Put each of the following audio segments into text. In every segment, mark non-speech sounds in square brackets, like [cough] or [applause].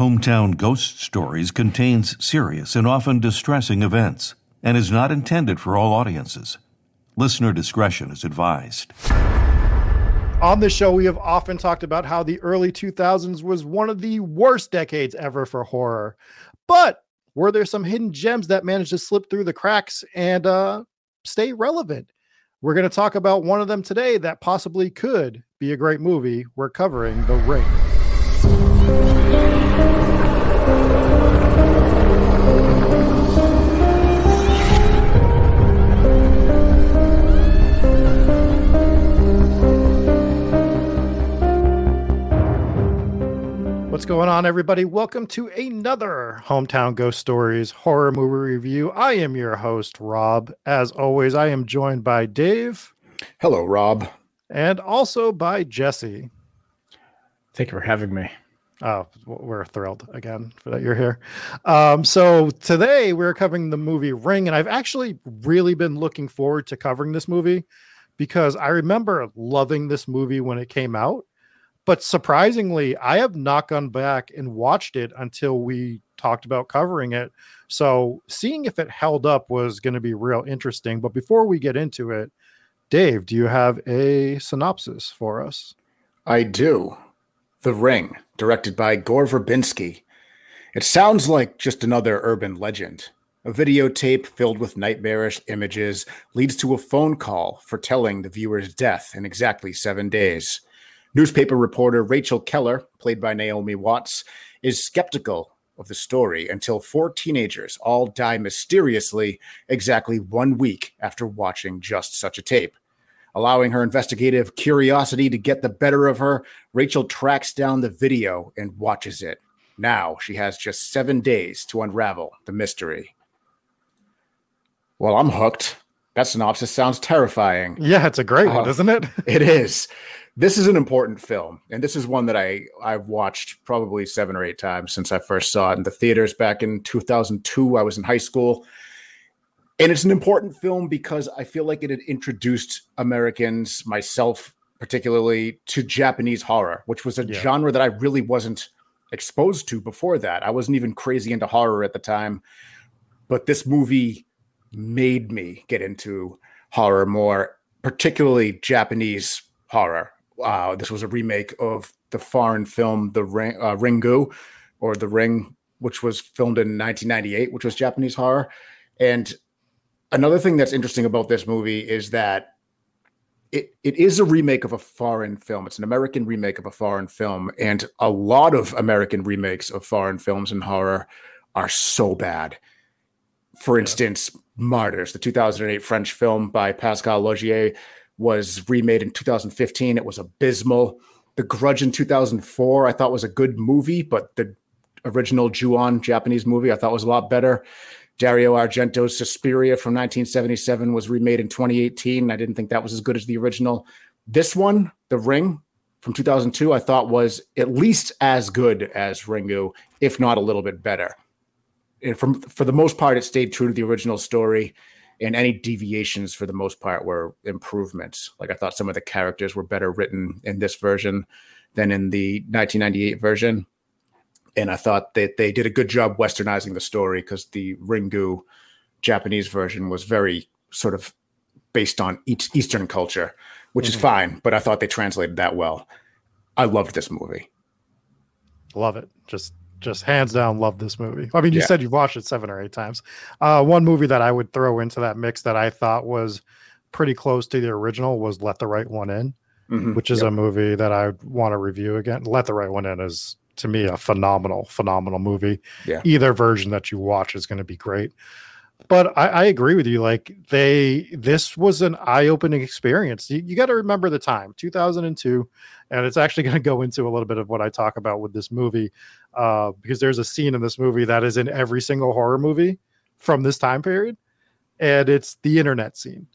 Hometown Ghost Stories contains serious and often distressing events and is not intended for all audiences. Listener discretion is advised. On this show, we have often talked about how the early 2000s was one of the worst decades ever for horror. But were there some hidden gems that managed to slip through the cracks and uh, stay relevant? We're going to talk about one of them today that possibly could be a great movie. We're covering The Ring. What's going on, everybody? Welcome to another Hometown Ghost Stories horror movie review. I am your host, Rob. As always, I am joined by Dave. Hello, Rob. And also by Jesse. Thank you for having me. Oh, we're thrilled again for that you're here. Um, so today we're covering the movie Ring, and I've actually really been looking forward to covering this movie because I remember loving this movie when it came out but surprisingly, I have not gone back and watched it until we talked about covering it. So seeing if it held up was going to be real interesting. But before we get into it, Dave, do you have a synopsis for us? I do. The Ring, directed by Gore Verbinski. It sounds like just another urban legend. A videotape filled with nightmarish images leads to a phone call foretelling the viewer's death in exactly seven days. Newspaper reporter Rachel Keller, played by Naomi Watts, is skeptical of the story until four teenagers all die mysteriously exactly one week after watching just such a tape. Allowing her investigative curiosity to get the better of her, Rachel tracks down the video and watches it. Now she has just seven days to unravel the mystery. Well, I'm hooked. That synopsis sounds terrifying. Yeah, it's a great one, uh, isn't it? it is this is an important film, and this is one that I I've watched probably seven or eight times since I first saw it in the theaters back in 2002. I was in high school, and it's an important film because I feel like it had introduced Americans, myself particularly, to Japanese horror, which was a yeah. genre that I really wasn't exposed to before that. I wasn't even crazy into horror at the time, but this movie made me get into horror more, particularly Japanese horror. Uh, this was a remake of the foreign film The Ring, uh, Ringu, or The Ring, which was filmed in 1998, which was Japanese horror. And another thing that's interesting about this movie is that it, it is a remake of a foreign film. It's an American remake of a foreign film. And a lot of American remakes of foreign films and horror are so bad. For instance, Martyrs, the 2008 French film by Pascal Laugier, was remade in 2015. It was abysmal. The Grudge in 2004, I thought was a good movie, but the original Ju-on Japanese movie I thought was a lot better. Dario Argento's Suspiria from 1977 was remade in 2018. I didn't think that was as good as the original. This one, The Ring from 2002, I thought was at least as good as Ringu, if not a little bit better. And from for the most part, it stayed true to the original story and any deviations for the most part were improvements. Like I thought some of the characters were better written in this version than in the 1998 version. And I thought that they did a good job westernizing the story because the Ringu Japanese version was very sort of based on Eastern culture, which mm-hmm. is fine, but I thought they translated that well. I loved this movie. Love it. Just just hands down love this movie. I mean, you yeah. said you've watched it seven or eight times. Uh, one movie that I would throw into that mix that I thought was pretty close to the original was Let the Right One In, mm-hmm. which is yep. a movie that I want to review again. Let the Right One In is to me a phenomenal, phenomenal movie. Yeah. Either version that you watch is going to be great but I, I, agree with you. Like they, this was an eye-opening experience. You, you got to remember the time, 2002, and it's actually [laughs] going to go into a little bit of what I talk about with this movie, uh, because there's a scene in this movie that is in every single horror movie from this time period, and it's the internet scene.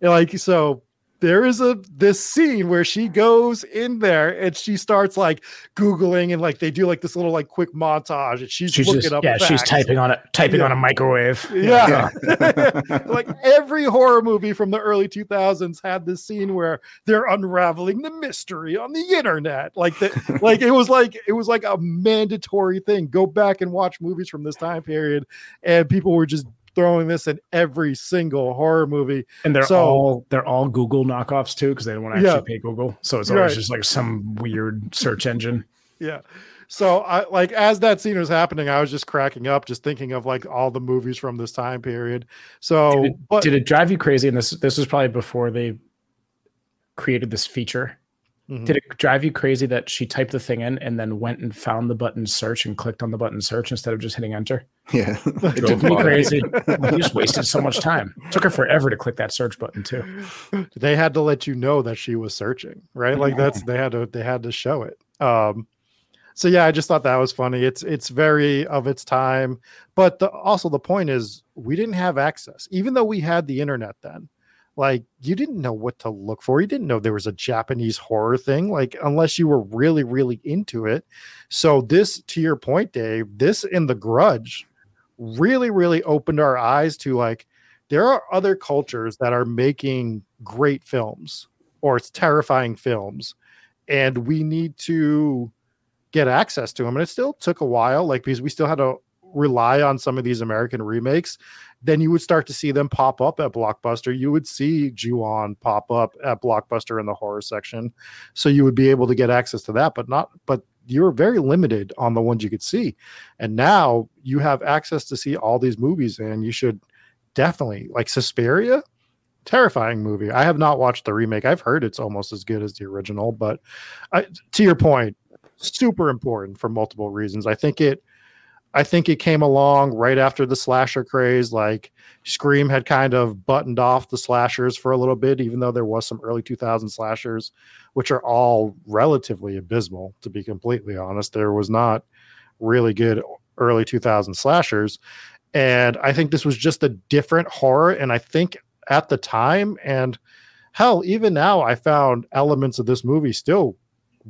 like so, there is a this scene where she goes in there and she starts like googling and like they do like this little like quick montage and she's, She's looking just up yeah, she's facts. typing on it, typing Yeah. on a microwave. Yeah. [laughs] like every horror movie from the early 2000s had this scene where they're unraveling the mystery on the internet. Like that [laughs] like it was like it was like a mandatory thing. Go back and watch movies from this time period and people were just throwing this in every single horror movie. And they're So- all they're all Google knockoffs too, because they don't want to actually Yeah. pay Google. So it's always Right. just like some weird search engine. Yeah. So I like as that scene was happening, I was just cracking up, just thinking of like all the movies from this time period. So Did it, but did it drive you crazy? And this this was probably before they created this feature. Mhm. Did it drive you crazy that she typed the thing in and then went and found the button search and clicked on the button search instead of just hitting enter? Yeah. [laughs] It drove me crazy. you just wasted so much time. It took her forever to click that search button too. [laughs] they had to let you know that she was searching, right? Like that's they had to they had to show it. Um so yeah, I just thought that was funny. It's it's very of its time, but the, also the point is we didn't have access, even though we had the internet then. Like you didn't know what to look for. You didn't know there was a Japanese horror thing, like unless you were really, really into it. So this, to your point, Dave, this in the Grudge really, really opened our eyes to like there are other cultures that are making great films or it's terrifying films, and we need to get access to them. And it still took a while, like because we still had to rely on some of these American remakes. Then you would start to see them pop up at Blockbuster. You would see Ju-on pop up at Blockbuster in the horror section, so you would be able to get access to that. But not, but you were very limited on the ones you could see. And now you have access to see all these movies, and you should definitely like Suspiria. Terrifying movie. I have not watched the remake. I've heard it's almost as good as the original, but I, to your point, super important for multiple reasons. I think it I think it came along right after the slasher craze. Like Scream had kind of buttoned off the slashers for a little bit, even though there was some early 2000 slashers, which are all relatively abysmal, to be completely honest. There was not really good early 2000 slashers. And I think this was just a different horror. And I think at the time, and hell, even now, I found elements of this movie still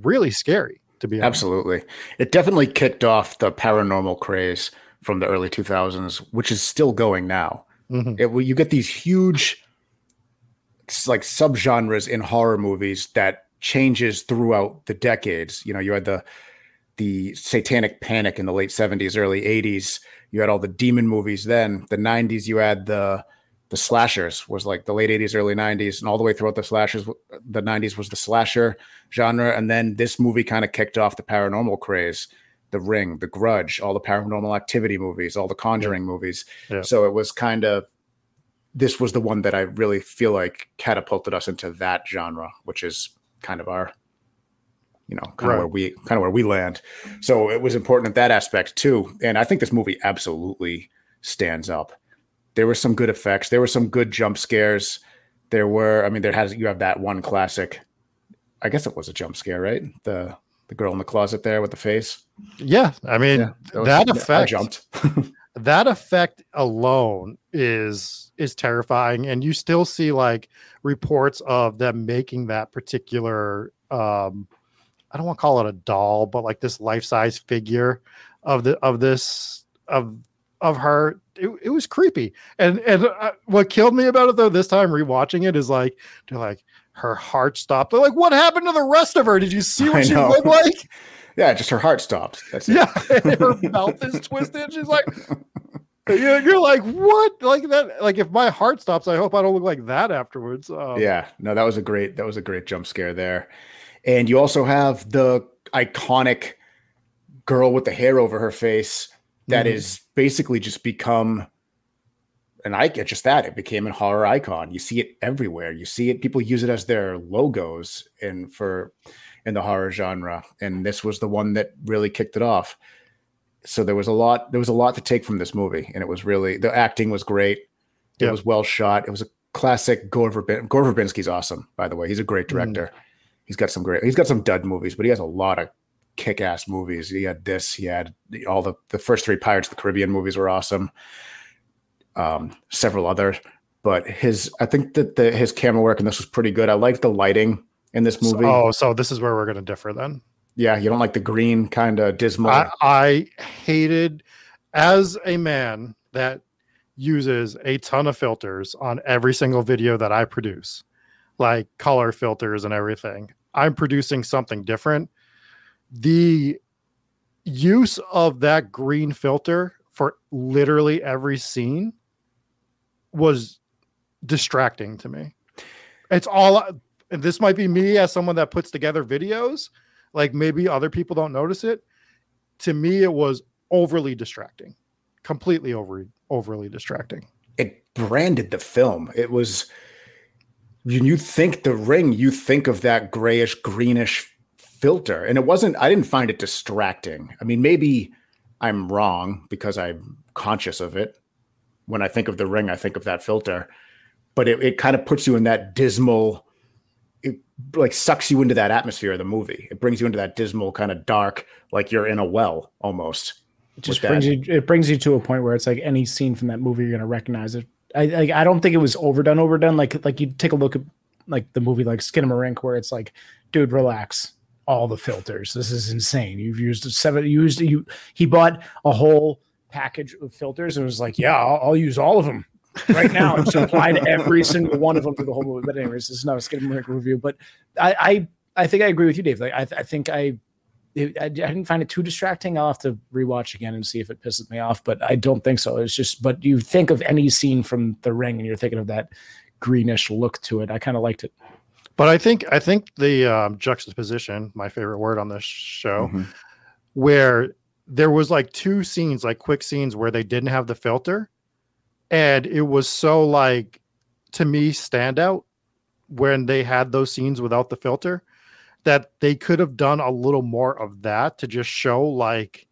really scary, to be honest. Absolutely. It definitely kicked off the paranormal craze from the early 2000s, which is still going now. Mhm. It, you get these huge like subgenres in horror movies that changes throughout the decades. You know, you had the the satanic panic in the late 70s, early 80s. You had all the demon movies then. The 90s you had the the slashers was like the late 80s, early 90s, and all the way throughout the slashers, the 90s was the slasher genre. And then this movie kind of kicked off the paranormal craze, The Ring, The Grudge, all the paranormal activity movies, all the conjuring movies. Yeah. So it was kind of this was the one that I really feel like catapulted us into that genre, which is kind of our, you know, kind Right. of where we kind of where we land. So it was important at that aspect too. And I think this movie absolutely stands up. There were some good effects. There were some good jump scares. There were, I mean, there has you have that one classic. I guess it was a jump scare, right? The the girl in the closet there with the face. Yeah, I mean Yeah, was- that I effect jumped. [laughs] that effect alone is is terrifying and you still see like reports of them making that particular um I don't want to call it a doll but like this life-size figure of the of this of of her it, it was creepy and and uh, what killed me about it though this time rewatching it is like they're like her heart stopped they're like what happened to the rest of her did you see I what she know. looked like [laughs] yeah, just her heart stopped. That's it. yeah, [laughs] her mouth is twisted. She's like, you're, you're like, what? Like that? Like if my heart stops, I hope I don't look like that afterwards. Um, yeah no that was a great that was a great jump scare there and you also have the iconic girl with the hair over her face that Mhm. is basically just become and I get just that it became a horror icon. You see it everywhere. You see it. People use it as their logos in for in the horror genre, and this was the one that really kicked it off. So there was a lot. There was a lot to take from this movie, and it was really the acting was great. It Yeah. was well shot. It was a classic. Gore, Verbin- Gore Verbinski's awesome, by the way. He's a great Mhm. director. He's got some great. He's got some dud movies, but he has a lot of kick-ass movies. He had this. He had all the the first three Pirates of the Caribbean movies were awesome. Um, several other but his I think that the his camera work in this was pretty good. I liked the lighting in this movie. Oh, so this is where we're going to differ then. Yeah, you don't like the green kind of dismal. I, I hated as a man that uses a ton of filters on every single video that I produce, like color filters and everything. I'm producing something different. The use of that green filter for literally every scene was distracting to me. It's all this might be me as someone that puts together videos, like maybe other people don't notice it. To me, it was overly distracting, completely over overly distracting. It branded the film. It was when you think the ring, you think of that grayish greenish filter, and it wasn't. I didn't find it distracting. I mean, maybe I'm wrong because I'm conscious of it. When I think of the ring, I think of that filter, but it, it kind of puts you in that dismal it like sucks you into that atmosphere of the movie. It brings you into that dismal kind of dark, like you're in a well almost. It just brings you. It brings you to a point where it's like any scene from that movie you're gonna recognize it. I like. I don't think it was overdone. Overdone. Like like you take a look at like the movie like Skinamarink where it's like, dude, relax. All the filters. This is insane. You've used seven. You Used you. He bought a whole package of filters and was like, yeah, I'll, I'll use all of them right now. so applied every single one of them for the whole movie. But anyways, this is not a Skinamarink review. But I, I, I think I agree with you, Dave. Like I, I think I, I didn't find it too distracting. I'll have to rewatch again and see if it pisses me off. But I don't think so. It's just, but you think of any scene from The Ring, and you're thinking of that greenish look to it. I kind of liked it. But I think I think the um, juxtaposition, my favorite word on this show, mm-hmm. where there was like two scenes, like quick scenes where they didn't have the filter, and it was so like to me standout when they had those scenes without the filter that they could have done a little more of that to just show like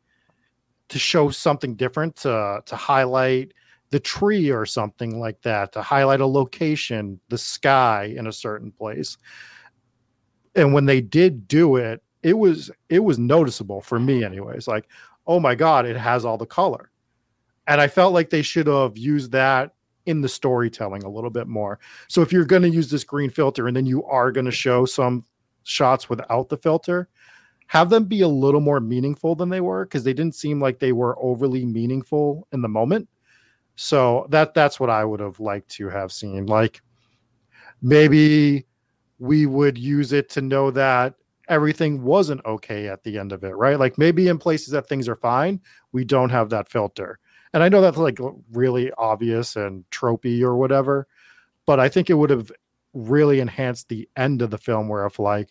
to show something different to to highlight the tree or something like that to highlight a location the sky in a certain place and when they did do it it was it was noticeable for me anyways like oh my god it has all the color and I felt like they should have used that in the storytelling a little bit more. So if you're going to use this green filter and then you are going to show some shots without the filter, have them be a little more meaningful than they were because they didn't seem like they were overly meaningful in the moment. So that that's what I would have liked to have seen. Like maybe we would use it to know that everything wasn't okay at the end of it, right? Like maybe in places that things are fine, we don't have that filter. And I know that's like really obvious and tropey or whatever, but I think it would have really enhanced the end of the film where if like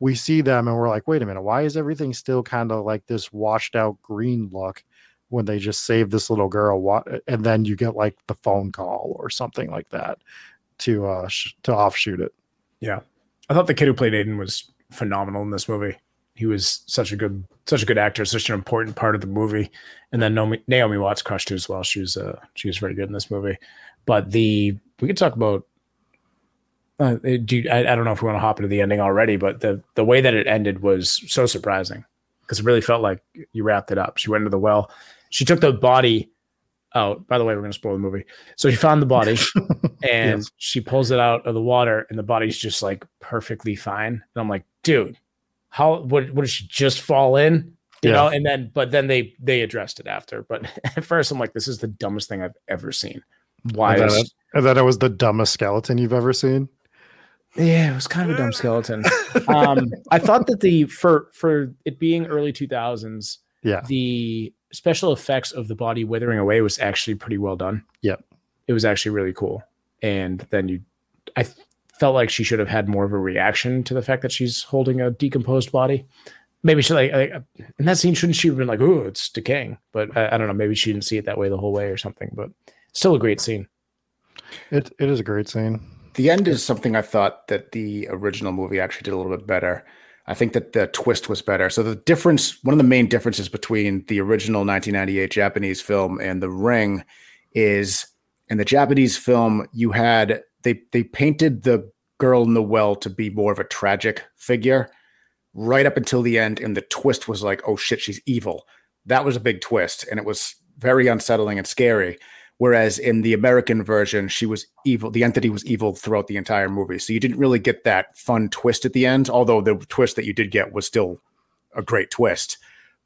we see them and we're like, wait a minute, why is everything still kind of like this washed out green look when they just save this little girl? And then you get like the phone call or something like that to uh sh- to offshoot it. Yeah, I thought the kid who played Aidan was phenomenal in this movie he was such a good such a good actor, such an important part of the movie. And then Naomi, Naomi Watts crushed it as well. She was uh, she was very good in this movie. But the we could talk about. Uh, do I, I don't know if we want to hop into the ending already, but the the way that it ended was so surprising because it really felt like you wrapped it up. She went into the well. She took the body out. By the way, we're going to spoil the movie. So she found the body [laughs] and yes. she pulls it out of the water, and the body's just like perfectly fine. And I'm like, dude, how what what did she just fall in? You yeah. know, and then but then they they addressed it after. But [laughs] at first I'm like, this is the dumbest thing I've ever seen. Why and is and then it was the dumbest skeleton you've ever seen? Yeah, it was kind of a dumb skeleton. um, I thought that the for for it being early 2000s, [laughs] yeah, the special effects of the body withering away was actually pretty well done. Yep. It was actually really cool. And then you I felt like she should have had more of a reaction to the fact that she's holding a decomposed body. Maybe she like, like in that scene shouldn't she have been like, "Oh, it's decaying"? But I, I, don't know. Maybe she didn't see it that way the whole way or something. But still a great scene. It it is a great scene. The end is something I thought that the original movie actually did a little bit better. I think that the twist was better. So the difference, one of the main differences between the original 1998 Japanese film and The Ring, is in the Japanese film you had they they painted the girl in the well to be more of a tragic figure. Right up until the end and the twist was like oh shit she's evil. That was a big twist and it was very unsettling and scary Whereas in the American version, she was evil. The entity was evil throughout the entire movie. So you didn't really get that fun twist at the end, although the twist that you did get was still a great twist.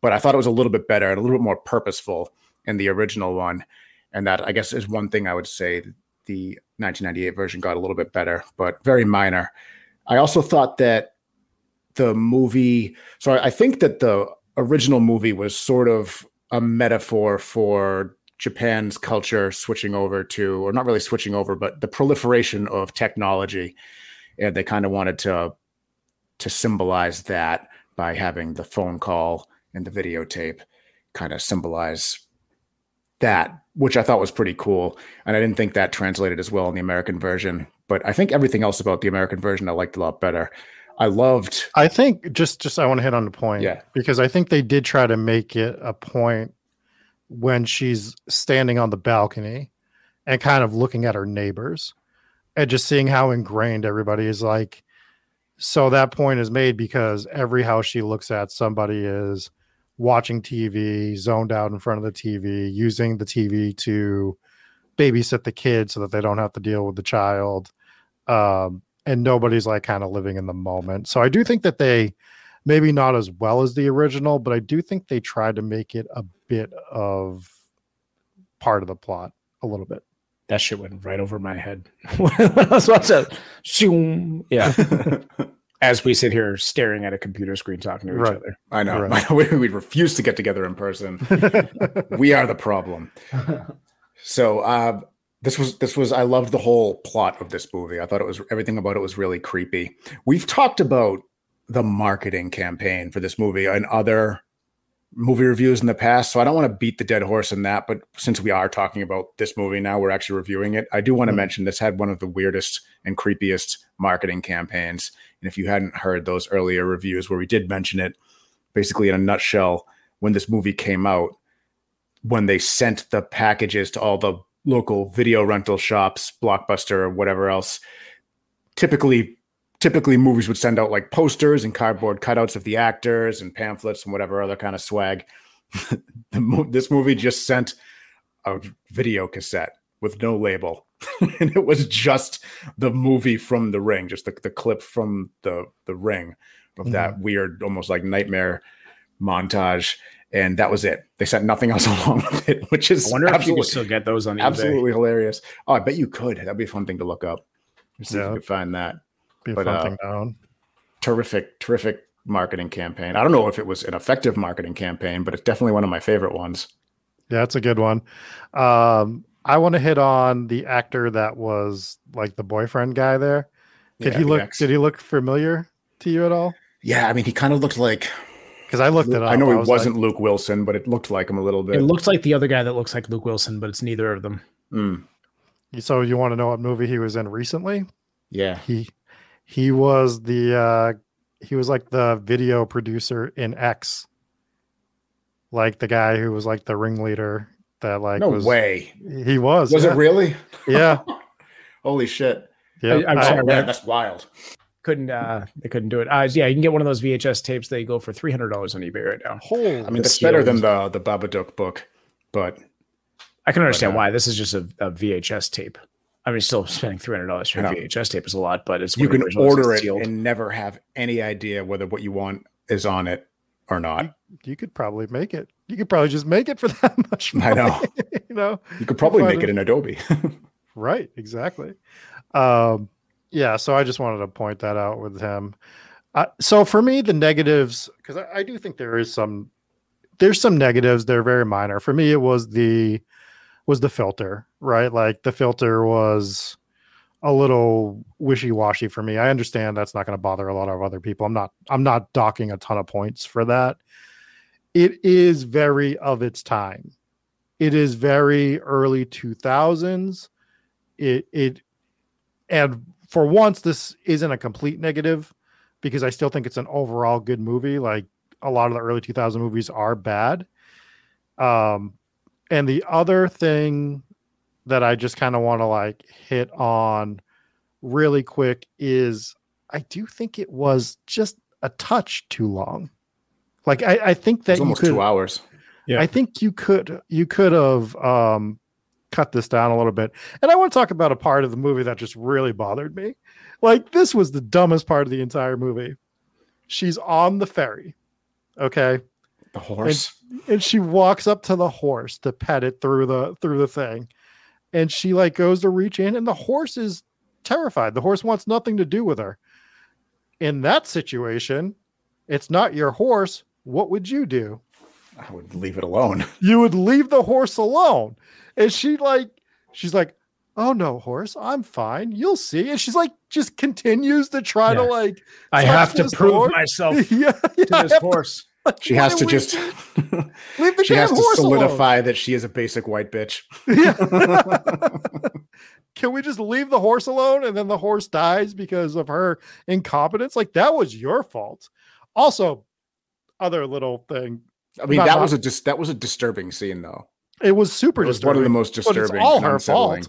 But I thought it was a little bit better and a little bit more purposeful in the original one. And that, I guess, is one thing I would say the 1998 version got a little bit better, but very minor. I also thought that the movie, so I think that the original movie was sort of a metaphor for Japan's culture switching over to, or not really switching over, but the proliferation of technology. And they kind of wanted to to symbolize that by having the phone call and the videotape kind of symbolize that, which I thought was pretty cool. And I didn't think that translated as well in the American version, but I think everything else about the American version I liked a lot better. I loved. I think just just I want to hit on the point, Yeah. because I think they did try to make it a point when she's standing on the balcony and kind of looking at her neighbors and just seeing how ingrained everybody is like. So that point is made because every house she looks at, somebody is watching TV, zoned out in front of the TV, using the TV to babysit the kid so that they don't have to deal with the child. Um, and nobody's like kind of living in the moment. So I do think that they maybe not as well as the original, but I do think they tried to make it a bit of part of the plot a little bit. That shit went right over my head [laughs] when I was watching. Shoom. Yeah. [laughs] As we sit here staring at a computer screen talking to each Right. other. I know. Right. [laughs] we, we refuse to get together in person. we are the problem. So uh, this was this was I loved the whole plot of this movie. I thought it was everything about it was really creepy. We've talked about the marketing campaign for this movie and other movie reviews in the past, so I don't want to beat the dead horse in that. But since we are talking about this movie now, we're actually reviewing it. I do want to Mhm. mention this had one of the weirdest and creepiest marketing campaigns. And if you hadn't heard those earlier reviews where we did mention it, basically in a nutshell, when this movie came out, when they sent the packages to all the local video rental shops, Blockbuster or whatever else, typically typically movies would send out like posters and cardboard cutouts of the actors and pamphlets and whatever other kind of swag. [laughs] mo- this movie just sent a video cassette with no label. [laughs] and it was just the movie from the ring, just the, the clip from the the ring of that mm-hmm. weird, almost like nightmare montage. And that was it. They sent nothing else [laughs] along with it, which is I wonder if you can still get those on eBay. absolutely hilarious. Oh, I bet you could. That'd be a fun thing to look up. If Yeah. you could find that. Be a But, fun uh, thing down. Terrific, terrific marketing campaign. I don't know if it was an effective marketing campaign, but it's definitely one of my favorite ones. Yeah, it's a good one. Um, I want to hit on the actor that was like the boyfriend guy there. Did Yeah, he look? ex. Did he look familiar to you at all? Yeah, I mean, he kind of looked like. Because I looked it up. I know he was wasn't Luke Wilson, but it looked like him a little bit. It looks like the other guy that looks like Luke Wilson, but it's neither of them. Mm, so you want to know what movie he was in recently? yeah. He he was the uh he was like the video producer in X. Like the guy who was like the ringleader that like No was way. he was. Was yeah. it really? [laughs] Yeah. Holy shit. Yeah. I- I'm sorry. Oh, man, that's wild. Couldn't uh they couldn't do it. Uh yeah, you can get one of those VHS tapes they go for three hundred dollars on eBay right now. Holy I mean, The that's better than the the Babadook book, but I can understand uh, why. This is just a, a VHS tape. I mean, still spending three hundred dollars for a I. VHS tape is a lot, but it's you can order it sealed. and never have any idea whether what you want is on it or not. you could probably make it. You could probably just make it for [laughs] that much I know. [laughs] you know, You could probably make it in Adobe. [laughs] right? Exactly. Um, yeah. So I just wanted to point that out with him. Uh, so for me, the negatives, because I, I do think there is some, there's some negatives. They're very minor. For me, it was the was the filter, right? Like the filter was a little wishy-washy for me. I understand that's not going to bother a lot of other people. I'm not I'm not docking a ton of points for that. It is very of its time. It is very early 2000s. It it and for once this isn't a complete negative because I still think it's an overall good movie. Like a lot of the early 2000 movies are bad. Um and the other thing that I just kind of want to like hit on really quick is I do think it was just a touch too long. Like I, I think that almost could, two hours. Yeah. I think you could you could have um cut this down a little bit. And I want to talk about a part of the movie that just really bothered me. Like this was the dumbest part of the entire movie. She's on the ferry. Okay. The horse. And, and she walks up to the horse to pet it through the through the thing. And she like goes to reach in and the horse is terrified. The horse wants nothing to do with her. In that situation, it's not your horse. What would you do? I would leave it alone. [laughs] You would leave the horse alone. And she like she's like, "Oh no, horse, I'm fine. You'll see." And she's like just continues to try yeah. to like I have to prove horse. myself yeah, [laughs] yeah, to this horse. To, [laughs] she has to just leave the she has to solidify alone. that she is a basic white bitch. Yeah. [laughs] Can we just leave the horse alone and then the horse dies because of her incompetence? Like that was your fault. Also, other little thing. I mean, that was a just that was a disturbing scene though. It was super it was disturbing. One of the most disturbing. But it's all her fault.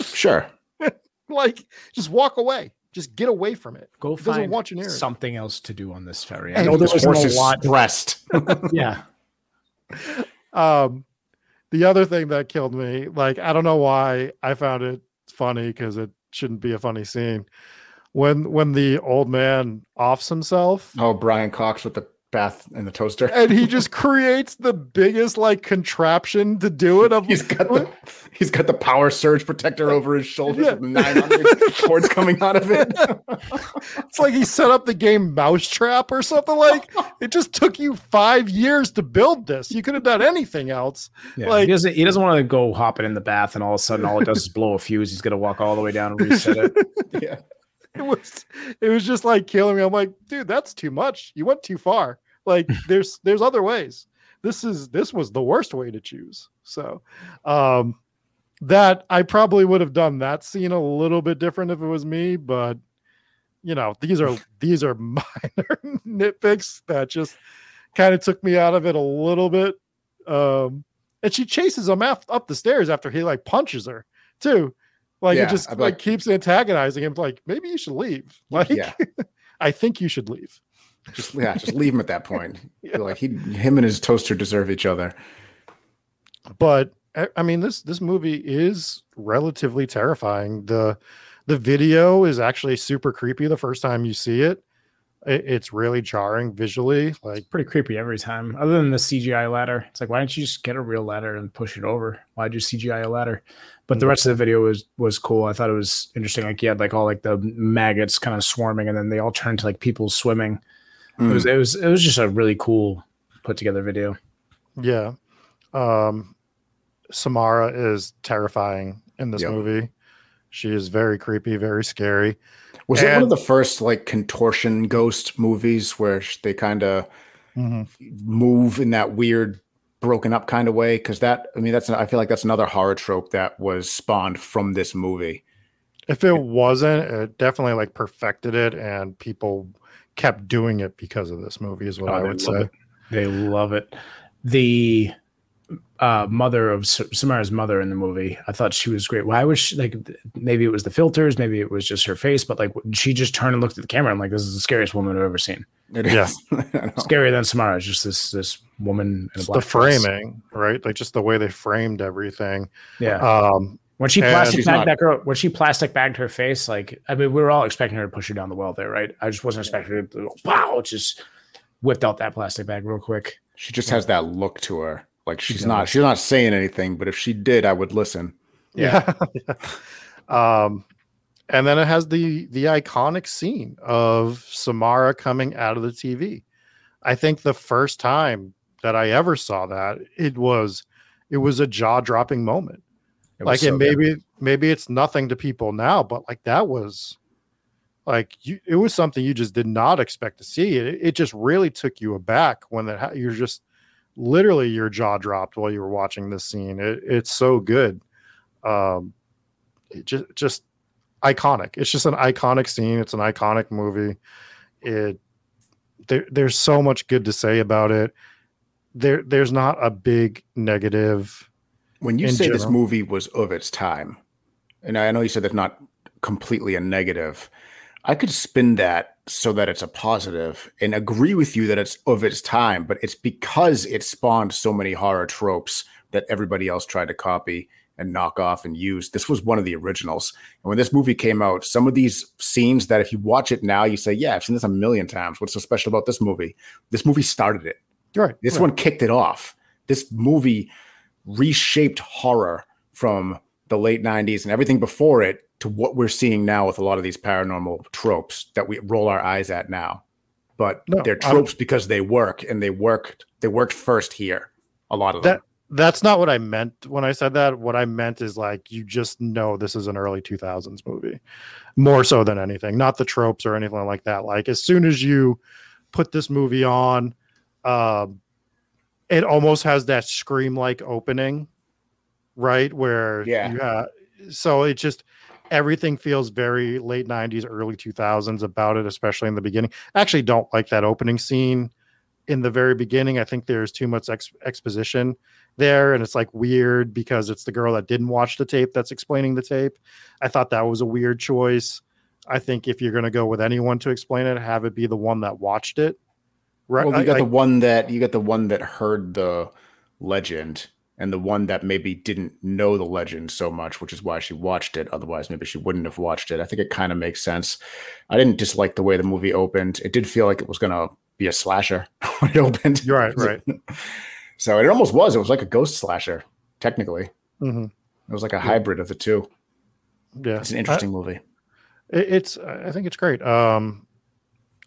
Sure. [laughs] like, just walk away. Just get away from it. Go it find want you near something else to do on this ferry. I know this horse is lot. stressed. [laughs] yeah. [laughs] Um, the other thing that killed me, like, I don't know why I found it funny because it shouldn't be a funny scene. When when the old man offs himself. Oh, Brian Cox with the bath in the toaster. And he just creates the biggest like contraption to do it. Of he's got the he's got the power surge protector over his shoulders yeah. with 900 cords coming out of it. [laughs] it's like he set up the game Mousetrap or something like [laughs] it just took you five years to build this. You could have done anything else. Yeah, like he doesn't he doesn't want to go hopping in the bath and all of a sudden all it does is blow a fuse. He's gonna walk all the way down and reset it. [laughs] yeah it was it was just like killing me. I'm like, dude, that's too much. You went too far. Like [laughs] there's there's other ways. This is this was the worst way to choose. So um that I probably would have done that scene a little bit different if it was me, but you know, these are [laughs] these are [laughs] minor nitpicks that just kind of took me out of it a little bit. Um and she chases him af- up the stairs after he like punches her too. Like yeah, it just like, like, keeps antagonizing him. Like maybe you should leave. Like yeah. I think you should leave. Just yeah, just leave him at that point. [laughs] yeah. Like he, him and his toaster deserve each other. But I mean, this this movie is relatively terrifying. the The video is actually super creepy the first time you see it. it it's really jarring visually. Like pretty creepy every time. Other than the CGI ladder, it's like why didn't you just get a real ladder and push it over? Why'd you CGI a ladder? But the hmm. rest of the video was was cool. I thought it was interesting. Like you had like all like the maggots kind of swarming, and then they all turned to like people swimming. Mm. It was it was it was just a really cool put together video. Yeah. Um Samara is terrifying in this yep. movie. She is very creepy, very scary. Was and, it one of the first like contortion ghost movies where they kind of mm-hmm. move in that weird broken up kind of way because that i mean that's i feel like that's another horror trope that was spawned from this movie if it wasn't it definitely like perfected it and people kept doing it because of this movie is what oh, i would say it. they love it the uh, mother of Samara's mother in the movie. I thought she was great. Why was she like? Maybe it was the filters, maybe it was just her face, but like she just turned and looked at the camera. I'm like, this is the scariest woman I've ever seen. It yeah, [laughs] scarier than Samara. It's just this this woman. In the framing, right? Like just the way they framed everything. Yeah. Um, when she plastic bagged not, that girl, when she plastic bagged her face, like I mean, we were all expecting her to push her down the well there, right? I just wasn't expecting her to wow, just whipped out that plastic bag real quick. She just has that look to her. Like she's she not she's not saying anything, but if she did, I would listen. Yeah. yeah. [laughs] Um and then it has the the iconic scene of Samara coming out of the TV. I think the first time that I ever saw that, it was it was a jaw-dropping moment. It like so and maybe good. maybe it's nothing to people now, but like that was like you it was something you just did not expect to see. It, it just really took you aback when that you're just literally your jaw dropped while you were watching this scene. It, it's so good. Um, it just just iconic. It's just an iconic scene. It's an iconic movie. It there, there's so much good to say about it. There there's not a big negative. When you say general. this movie was of its time, and I know you said that's not completely a negative, I could spin that so that it's a positive and agree with you that it's of its time, but it's because it spawned so many horror tropes that everybody else tried to copy and knock off and use. This was one of the originals. And when this movie came out, some of these scenes that if you watch it now, you say, Yeah, I've seen this a million times. What's so special about this movie? This movie started it. Right. This right. one kicked it off. This movie reshaped horror from the late 90s and everything before it to what we're seeing now with a lot of these paranormal tropes that we roll our eyes at now. But No, they're I'm- tropes because they work and they worked they worked first here. A lot of them. That that's not what I meant when I said that. What I meant is like you just know this is an early 2000s movie, more so than anything. Not the tropes or anything like that. Like as soon as you put this movie on, um, it almost has that scream like opening, right? Where Yeah. you so it just everything feels very late 90s, early 2000s about it, especially in the beginning. I actually don't like that opening scene in the very beginning. I think there's too much ex- exposition there, and it's like weird because it's the girl that didn't watch the tape that's explaining the tape. I thought that was a weird choice. I think if you're going to go with anyone to explain it, have it be the one that watched it. Right? Well, you got I- the one that you got the one that heard the legend and the one that maybe didn't know the legend so much, which is why she watched it. Otherwise, maybe she wouldn't have watched it. I think it kind of makes sense. I didn't dislike the way the movie opened. It did feel like it was gonna be a slasher [laughs] when it opened. You're right, right. [laughs] So it almost was. It was like a ghost slasher, technically. Mhm. It was like a hybrid of the two. Yeah, It's an interesting movie. It, it's I think it's great. Um,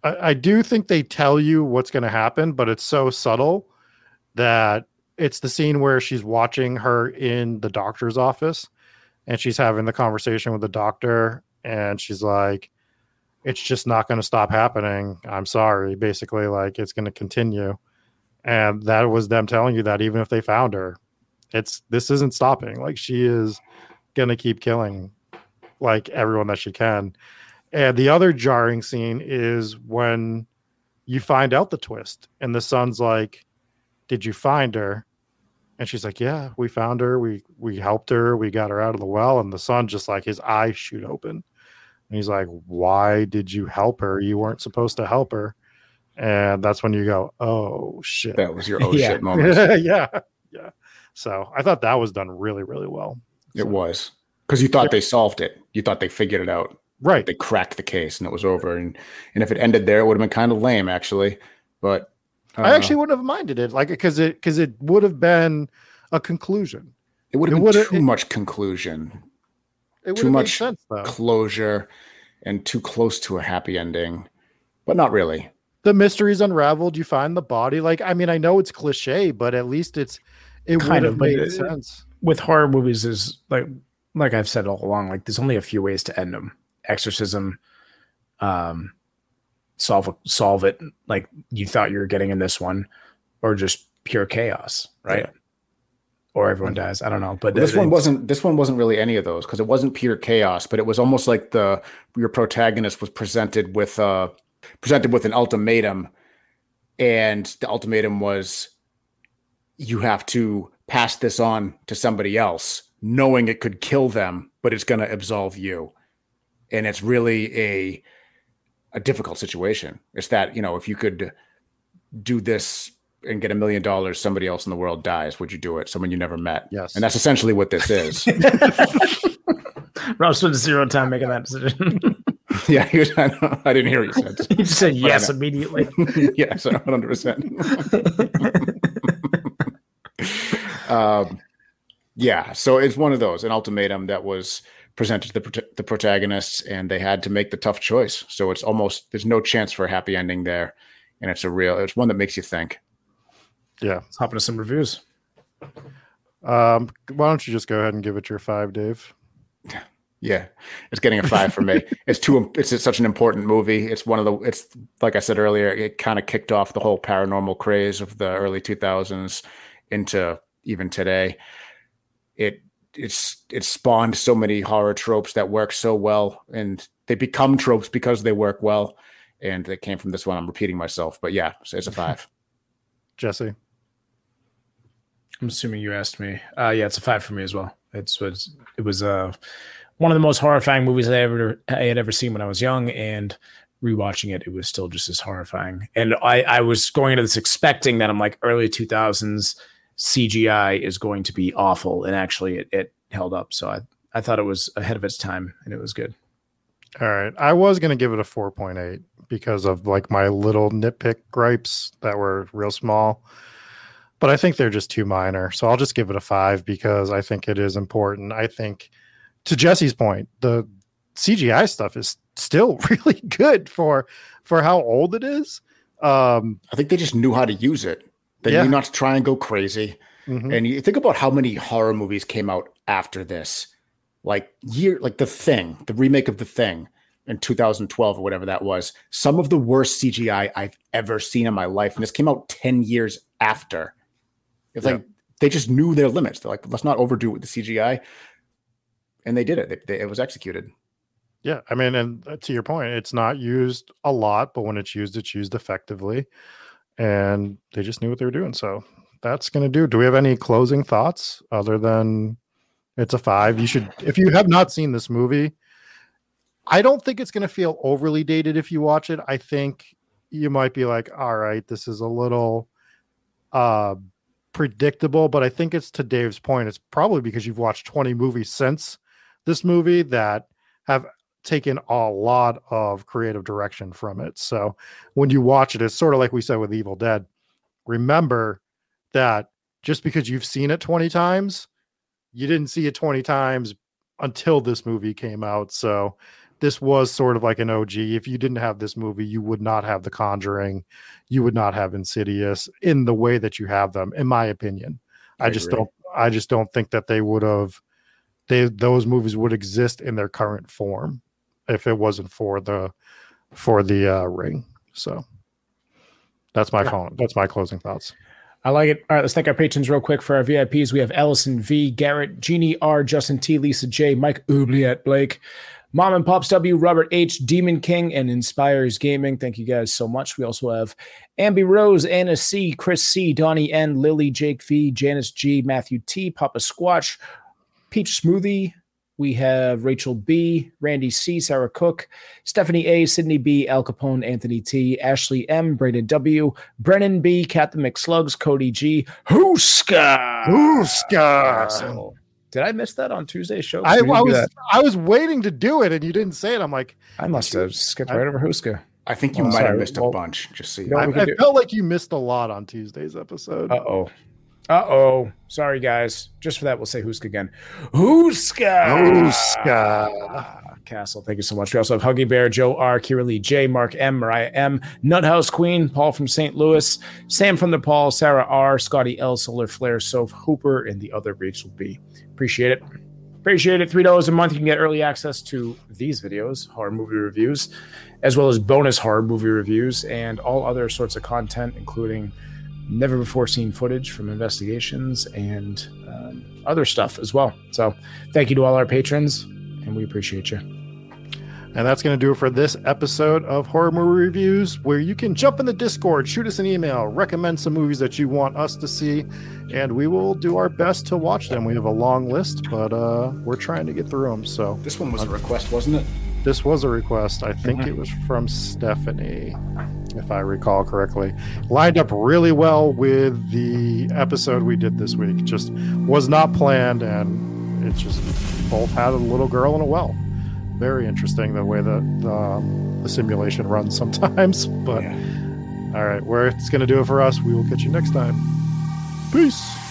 I, I do think they tell you what's going to happen, but it's so subtle that it's the scene where she's watching her in the doctor's office, and she's having the conversation with the doctor, and she's like, "It's just not going to stop happening. I'm sorry." Basically, like it's going to continue, and that was them telling you that even if they found her, it's this isn't stopping. Like she is going to keep killing like everyone that she can. And the other jarring scene is when you find out the twist, and the son's like, "Did you find her?" And she's like, "Yeah, we found her. We we helped her. We got her out of the well." And the son just like his eyes shoot open, and he's like, "Why did you help her? You weren't supposed to help her." And that's when you go, "Oh shit!" That was your [laughs] oh Yeah. shit moment. [laughs] yeah, yeah. So I thought that was done really, really well. It was because you thought they solved it. You thought they figured it out. Right. They cracked the case and it was over. And and if it ended there, it would have been kind of lame, actually. But I uh, actually wouldn't have minded it, like because it because it would have been a conclusion. it would it have been too it- much conclusion, It would Too have made much sense though. closure, and too close to a happy ending. But not really. The mystery's unraveled. You find the body. Like I mean, I know it's cliche, but at least it's it Kind would of, have but made it- sense. with horror movies is like like I've said all along, like there's only a few ways to end them. Exorcism, um, solve solve it like you thought you were getting in this one, or just pure chaos, right? Yeah. Or everyone dies. I don't know, but this it- one wasn't. This one wasn't really any of those because it wasn't pure chaos. But it was almost like the your protagonist was presented with uh presented with an ultimatum, and the ultimatum was you have to pass this on to somebody else, knowing it could kill them, but it's going to absolve you, and it's really a a difficult situation. It's that you know if you could do this and get a million dollars, somebody else in the world dies. Would you do it? Someone you never met. Yes. And that's essentially what this is. [laughs] Rob spent zero time making that decision. [laughs] yeah, he was, I, don't- I didn't hear what you said. [laughs] he just said yes immediately. yes, 100%. um, yeah, so it's one of those, an ultimatum that was presented to the, the protagonists, and they had to make the tough choice. So it's almost, there's no chance for a happy ending there. And it's a real, it's one that makes you think. Yeah. Let's hop into some reviews. Um, why don't you just go ahead and give it your five, Dave? Yeah, it's getting a five for me. [laughs] It's too. It's, it's such an important movie. It's one of the. It's like I said earlier. It kind of kicked off the whole paranormal craze of the early two thousands into even today. It it's it spawned so many horror tropes that work so well, and they become tropes because they work well. And they came from this one. I'm repeating myself, but yeah, so it's a [laughs] five. Jesse. I'm assuming you asked me. Uh, yeah, it's a five for me as well. It's was it was uh one of the most horrifying movies I ever I had ever seen when I was young, and rewatching it, it was still just as horrifying. And I I was going into this expecting that I'm like early 2000s CGI is going to be awful, and actually it it held up. So I I thought it was ahead of its time and it was good. All right. I was going to give it a 4.8 because of like my little nitpick gripes that were real small. But I think they're just too minor. So I'll just give it a 5 because I think it is important. I think to Jesse's point, the CGI stuff is still [laughs] really good for for how old it is. Um I think they just knew how to use it. They Yeah. knew not to try and go crazy. mhm. And you think about how many horror movies came out after this. Like year like The Thing, the remake of The Thing in 2012 or whatever that was. Some of the worst CGI I've ever seen in my life and this came out 10 years after. It's Yeah. like they just knew their limits. They're like let's not overdo it with the CGI. And they did it. They- they- it was executed. Yeah, I mean, and uh, to your point, it's not used a lot, but when it's used, it's used effectively, and they just knew what they were doing. So that's going to do. Do we have any closing thoughts other than it's a five? You should, if you have not seen this movie, I don't think it's going to feel overly dated if you watch it. I think you might be like, all right, this is a little uh predictable, but I think it's to Dave's point. It's probably because you've watched 20 movies since this movie that have taken a lot of creative direction from it. So when you watch it, it's sort of like we said with Evil Dead. Remember that just because you've seen it 20 times, you didn't see it 20 times until this movie came out. So this was sort of like an OG. If you didn't have this movie, you would not have The Conjuring, you would not have Insidious in the way that you have them, in my opinion. I, I just agree. don't I just don't think that they would have they those movies would exist in their current form if it wasn't for the for the uh ring. So that's my Yeah. phone. That's my closing thoughts. I like it. All right, let's thank our patrons real quick for our VIPs. We have Ellison V, Garrett, Jeannie R, Justin T, Lisa J, Mike Oubliette, Blake, Mom and Pops W, Robert H, Demon King, and Inspires Gaming. Thank you guys so much. We also have Ambi Rose, Anna C, Chris C, Donnie N, Lily, Jake V, Janice G, Matthew T, Papa Squatch, Peach Smoothie. We have Rachel B, Randy C, Sarah Cook, Stephanie A, Sydney B, Al Capone, Anthony T, Ashley M, Braden W, Brennan B, Captain McSlugs, Cody G, Hooska. Hooska. So, did I miss that on Tuesday's show? I, I We didn't do was that. I was waiting to do it and you didn't say it. I'm like, I must have skipped I- right over Hooska. I think you Oh, might have missed a Well- bunch, just so you know. I, I felt like you missed a lot on Tuesday's episode. Uh oh. Uh oh. Sorry, guys. Just for that, we'll say Hooska again. Hooska. Hooska. Castle, thank you so much. We also have Huggy Bear, Joe R, Kira Lee J, Mark M, Mariah M, Nuthouse Queen, Paul from St. Louis, Sam from the Paul, Sarah R, Scotty L, Solar Flare, Soph Hooper, and the other Rachel B. Appreciate it. Appreciate it. $3 a month. You can get early access to these videos, horror movie reviews, as well as bonus horror movie reviews and all other sorts of content, including never before seen footage from investigations and um, other stuff as well. So, thank you to all our patrons, and we appreciate you. And that's going to do it for this episode of Horror Movie Reviews, where you can jump in the Discord, shoot us an email, recommend some movies that you want us to see, and we will do our best to watch them. We have a long list, but uh, we're trying to get through them. So This one was a request, wasn't it? this was a request. I think it was from Stephanie, if I recall correctly. Lined up really well with the episode we did this week. Just was not planned, and it just both had a little girl in a well. Very interesting the way that the, um, the simulation runs sometimes. [laughs] But all right, where it's going to do it for us. We will catch you next time. Peace.